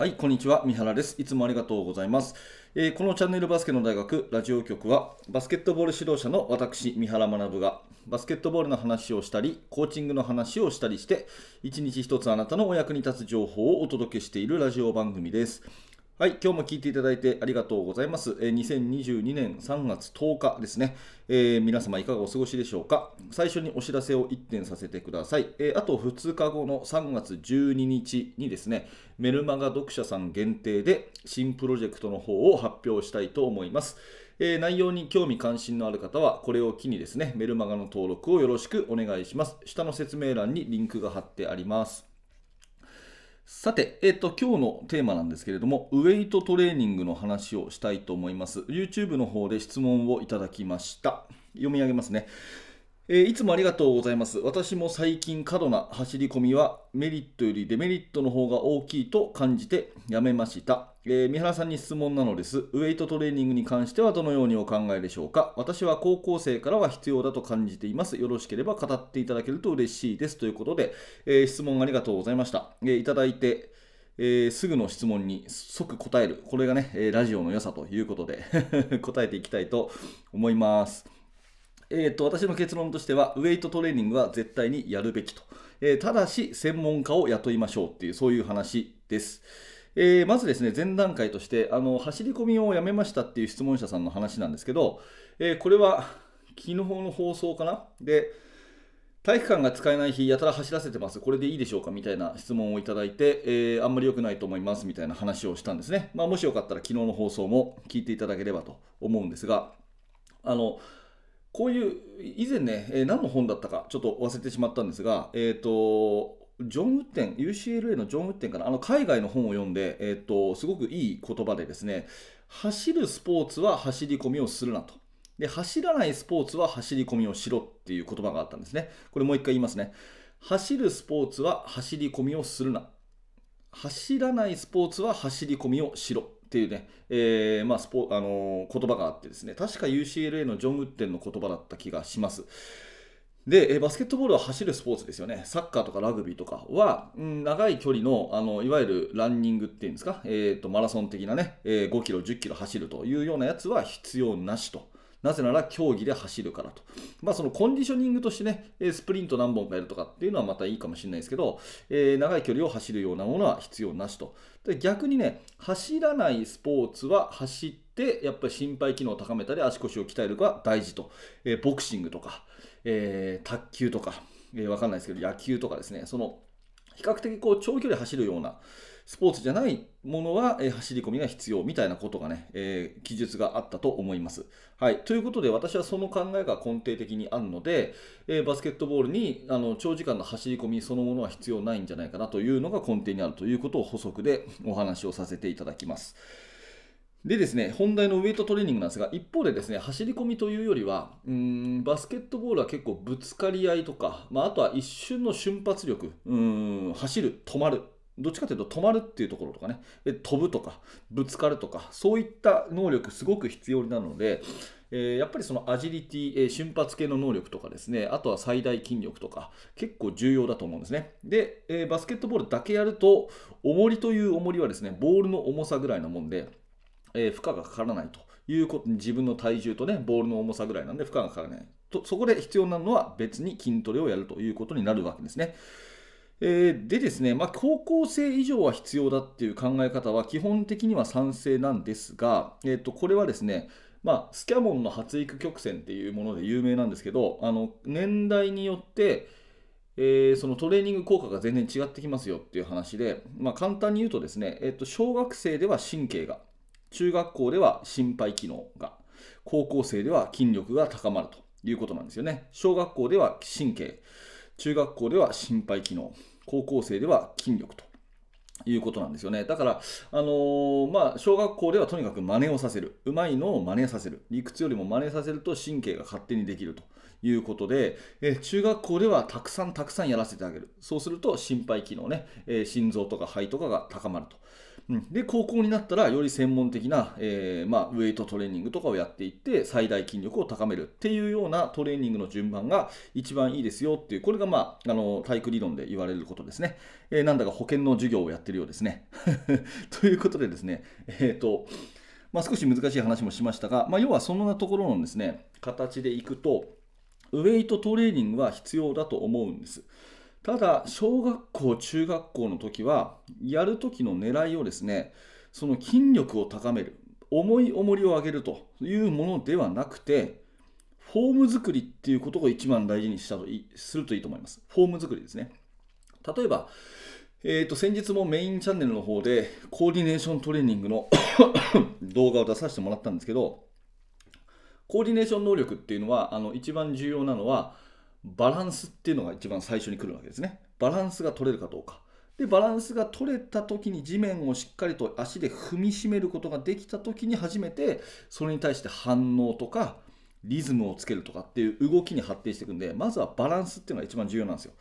はい、こんにちは。三原です。いつもありがとうございます。えーこのチャンネルバスケの大学ラジオ局は、バスケットボール指導者の私、三原学が、バスケットボールの話をしたり、コーチングの話をしたりして、一日一つあなたのお役に立つ情報をお届けしているラジオ番組です。はい、今日も聞いていただいてありがとうございます。えー2022年3月10日ですね、えー皆様いかがお過ごしでしょうか？最初にお知らせを1点させてください。えーあと2日後の3月12日にですね、メルマガ読者さん限定で新プロジェクトの方を発表したいと思います。え内容に興味関心のある方は、これを機にですね、メルマガの登録をよろしくお願いします。下の説明欄にリンクが貼ってあります。さて、えっと、今日のテーマなんですけれども、ウェイトトレーニングの話をしたいと思います。YouTube の方で質問をいただきました。読み上げますね。えーいつもありがとうございます。私も最近過度な走り込みはメリットよりデメリットの方が大きいと感じてやめました。えー三原さんに質問なのです。ウェイトトレーニングに関してはどのようにお考えでしょうか？私は高校生からは必要だと感じています。よろしければ語っていただけると嬉しいです。ということで、えー質問ありがとうございました。えいただいて、えーすぐの質問に即答える。これがね、えラジオの良さということで 答えていきたいと思います。えー、と私の結論としては、ウェイトトレーニングは絶対にやるべきと、えーただし専門家を雇いましょうっていう、そういう話です。えーまずですね、前段階としてあの、走り込みをやめましたっていう質問者さんの話なんですけど、えーこれは昨日の放送かな？で、体育館が使えない日、やたら走らせてます、これでいいでしょうか？みたいな質問をいただいて、えーあんまり良くないと思いますみたいな話をしたんですね。まあ、もしよかったら昨日の放送も聞いていただければと思うんですが、あのこういう以前ね、えー何の本だったかちょっと忘れてしまったんですが、えー、とジョン・ウッテン、UCLA のジョン・ウッテンかな、あの海外の本を読んで、えー、とすごくいい言葉でですね、走るスポーツは走り込みをするなと。で走らないスポーツは走り込みをしろっていう言葉があったんですね。これもう一回言いますね。走るスポーツは走り込みをするな。走らないスポーツは走り込みをしろっていうね、えーまあスポあのー言葉があってですね、確か UCLA のジョン・ウッテンの言葉だった気がします。で、えーバスケットボールは走るスポーツですよね。サッカーとかラグビーとかは、うん、長い距離のあのいわゆるランニングっていうんですか、えーとマラソン的なね、えー5キロ、10キロ走るというようなやつは必要なしと。なぜなら競技で走るからと。まあそのコンディショニングとしてね、スプリント何本かやるとかっていうのはまたいいかもしれないですけど、えー長い距離を走るようなものは必要なしと。で逆にね、走らないスポーツは走って、やっぱり心肺機能を高めたり足腰を鍛えるが大事と。えーボクシングとか、えー卓球とか、えーわかんないですけど、野球とかですね、その比較的こう長距離走るようなスポーツじゃないものは、えー走り込みが必要みたいなことがね、えー記述があったと思います。はい、ということで私はその考えが根底的にあるので、えーバスケットボールにあの長時間の走り込みそのものは必要ないんじゃないかなというのが根底にあるということを補足でお話をさせていただきます。でですね、本題のウェイトトレーニングなんですが、一方でですね、走り込みというよりは、うんバスケットボールは結構ぶつかり合いとか、まあ、あとは一瞬の瞬発力、うん走る、止まる、どっちかというと止まるっていうところとかね、飛ぶとか、ぶつかるとか、そういった能力すごく必要なので、えーやっぱりそのアジリティ、えー瞬発系の能力とかですね、あとは最大筋力とか、結構重要だと思うんですね。で、えーバスケットボールだけやると、重りという重りはですね、ボールの重さぐらいなもんで、えー負荷がかからないということに自分の体重とねボールの重さぐらいなんで負荷がかからないとそこで必要なのは別に筋トレをやるということになるわけですね。えーでですね、まあ、高校生以上は必要だっていう考え方は基本的には賛成なんですが、えー、とこれはですね、まあ、スキャモンの発育曲線っていうもので有名なんですけどあの年代によってえーそのトレーニング効果が全然違ってきますよっていう話で、まあ、簡単に言うとですね、えっと小学生では神経が中学校では心肺機能が高校生では筋力が高まるということなんですよね。小学校では神経。中学校では心肺機能高校生では筋力ということなんですよね。だから、あのーまあ、小学校ではとにかく真似をさせる。うまいのを真似させる。理屈よりも真似させると神経が勝手にできるということで、え中学校ではたくさんたくさんやらせてあげる。そうすると心肺機能ね、え心臓とか肺とかが高まると。うん、で高校になったらより専門的な、えー、まあ、ウェイトトレーニングとかをやっていって最大筋力を高めるっていうようなトレーニングの順番が一番いいですよっていうこれが、まあ、あの体育理論で言われることですね、えー、なんだか保険の授業をやってるようですね。ということでですねえっ、ー、とまあ、少し難しい話もしましたが、まあ、要はそんなところのですね形でいくとウェイトトレーニングは必要だと思うんです。ただ、小学校、中学校の時は、やる時の狙いをですね、その筋力を高める、重い重りを上げるというものではなくて、フォーム作りっていうことを一番大事にしたとするといいと思います。フォーム作りですね。例えば、えー、と先日もメインチャンネルの方でコーディネーショントレーニングの 動画を出させてもらったんですけど、コーディネーション能力っていうのはあの一番重要なのはバランスっていうのが一番最初に来るわけですね。バランスが取れるかどうか。で、バランスが取れた時に地面をしっかりと足で踏みしめることができた時に初めてそれに対して反応とかリズムをつけるとかっていう動きに発展していくんで、まずはバランスっていうのが一番重要なんですよ。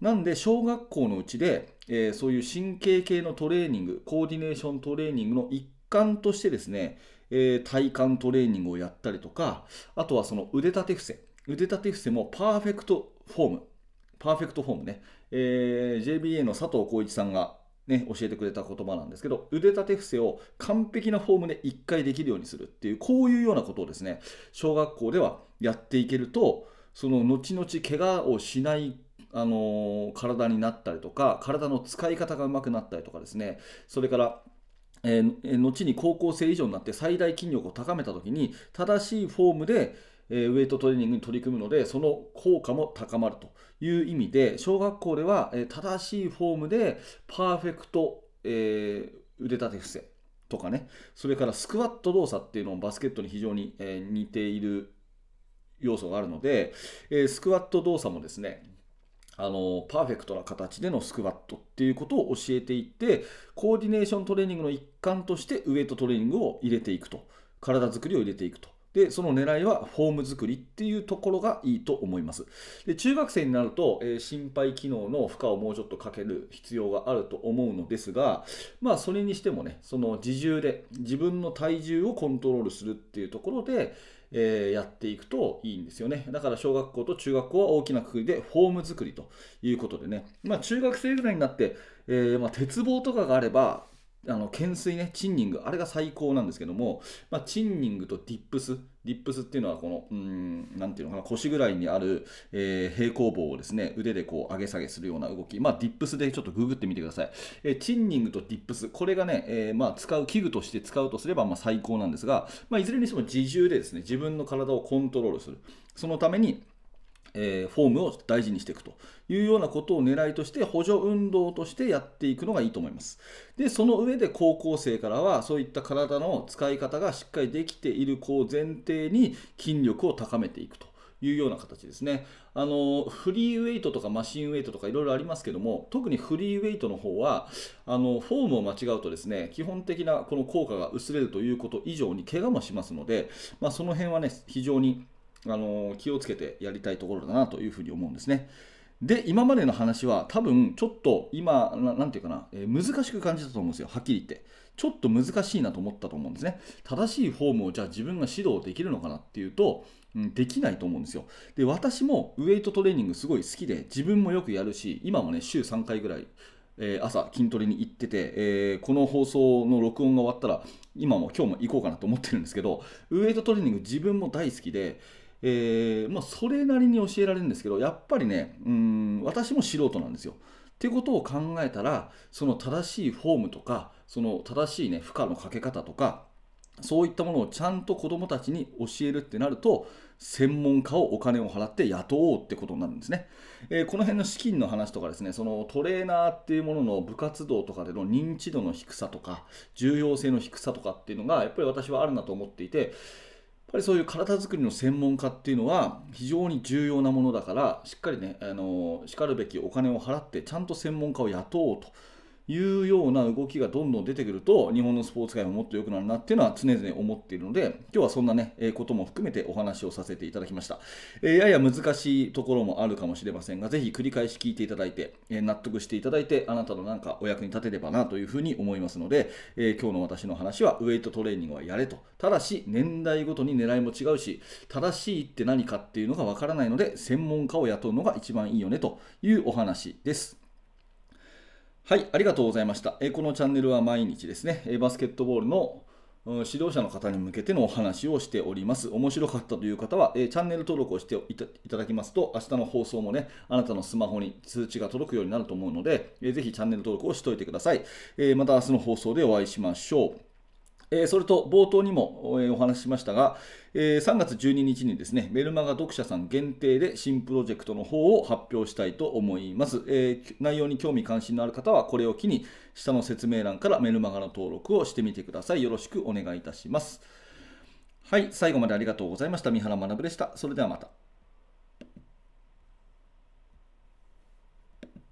なんで、小学校のうちで、えー、そういう神経系のトレーニング、コーディネーショントレーニングの一環としてですね、えー、体幹トレーニングをやったりとか、あとはその腕立て伏せ。腕立て伏せも perfect form。perfect form ね。えー、JBA の佐藤浩一さんがね、教えてくれた言葉なんですけど、腕立て伏せを完璧なフォームで1回できるようにするっていう、こういうようなことをですね、小学校ではやっていけると、その後々怪我をしないあのー、体になったりとか体の使い方がうまくなったりとかですねそれからえー、後に高校生以上になって最大筋力を高めた時に正しいフォームで、えー、ウェイトトレーニングに取り組むのでその効果も高まるという意味で小学校では、えー、正しいフォームでパーフェクト、え腕立て伏せとかね。それからスクワット動作っていうのもバスケットに非常に、え似ている要素があるので、えスクワット動作もですねあのパーフェクトな形でのスクワットっていうことを教えていってコーディネーショントレーニングの一環としてウエイトトレーニングを入れていくと。体作りを入れていくと。でその狙いはフォーム作りっていうところがいいと思いますで中学生になると、えー、心肺機能の負荷をもうちょっとかける必要があると思うのですがまあそれにしてもねその自重で自分の体重をコントロールするっていうところでえー、やっていくといいんですよね。だから小学校と中学校は大きなくくりでフォーム作りということでね、まあ、中学生ぐらいになって、えー、まあ、鉄棒とかがあれば、あの懸垂ね、チンニング、あれが最高なんですけども、まあ、チンニングとディップス、ディップスっていうのは、この、うん、なんていうのかな、腰ぐらいにある、えー、平行棒をですね、腕でこう上げ下げするような動き、まあ、ディップスでちょっとググってみてください。えー、チンニングとディップス、これがね、えー、まあ、使う器具として使うとすれば、まあ、最高なんですが、まあ、いずれにしても自重でですね、自分の体をコントロールする。そのために、え、フォームを大事にしていくというようなことを狙いとして補助運動としてやっていくのがいいと思います。で、その上で高校生からはそういった体の使い方がしっかりできている子を前提に筋力を高めていくというような形ですね。あのフリーウェイトとかマシンウェイトとかいろいろありますけども、特にフリーウェイトの方は、あのフォームを間違うとですね、基本的なこの効果が薄れるということ以上に怪我もしますので、まあ、その辺はね、非常にあの気をつけてやりたいところだなというふうに思うんですね。で、今までの話は多分ちょっと今、なんていうかな、えー、難しく感じたと思うんですよ、はっきり言って。ちょっと難しいなと思ったと思うんですね。正しいフォームをじゃあ自分が指導できるのかなっていうと、うん、できないと思うんですよ。で、私もウェイトトレーニングすごい好きで、自分もよくやるし、今もね、週3回ぐらいえー、朝筋トレに行ってて、えー、この放送の録音が終わったら今も今日も行こうかなと思ってるんですけどウエイトトレーニング自分も大好きでえー、まあ、それなりに教えられるんですけどやっぱりねうん私も素人なんですよ。っていうことを考えたらその正しいフォームとかその正しい、ね、負荷のかけ方とかそういったものをちゃんと子どもたちに教えるってなると専門家をお金を払って雇おうってことになるんですね、えー、この辺の資金の話とかですねそのトレーナーっていうものの部活動とかでの認知度の低さとか重要性の低さとかっていうのがやっぱり私はあるなと思っていてぱりそういう体づくりの専門家っていうのは非常に重要なものだからしっかりねあのしかるべきお金を払ってちゃんと専門家を雇おうというような動きがどんどん出てくると日本のスポーツ界ももっと良くなるなっていうのは常々思っているので今日はそんなね、えことも含めてお話をさせていただきました、えやや難しいところもあるかもしれませんがぜひ繰り返し聞いていただいて、え納得していただいてあなたのなんかお役に立てればなというふうに思いますので、え今日の私の話はウエイトトレーニングはやれと。ただし年代ごとに狙いも違うし正しいって何かっていうのがわからないので専門家を雇うのが一番いいよねというお話です。はい、ありがとうございました。えこのチャンネルは毎日ですね、バスケットボールの指導者の方に向けてのお話をしております。面白かったという方は、えチャンネル登録をしていただきますと、明日の放送もね、あなたのスマホに通知が届くようになると思うので、えぜひチャンネル登録をしておいてください。えまた明日の放送でお会いしましょう。えそれと冒頭にも、えお話ししましたが、え3月12日にですね、メルマガ読者さん限定で新プロジェクトの方を発表したいと思います。え内容に興味関心のある方はこれを機に下の説明欄からメルマガの登録をしてみてください。よろしくお願いいたします。はい、最後までありがとうございました。三原学でした。それではまた。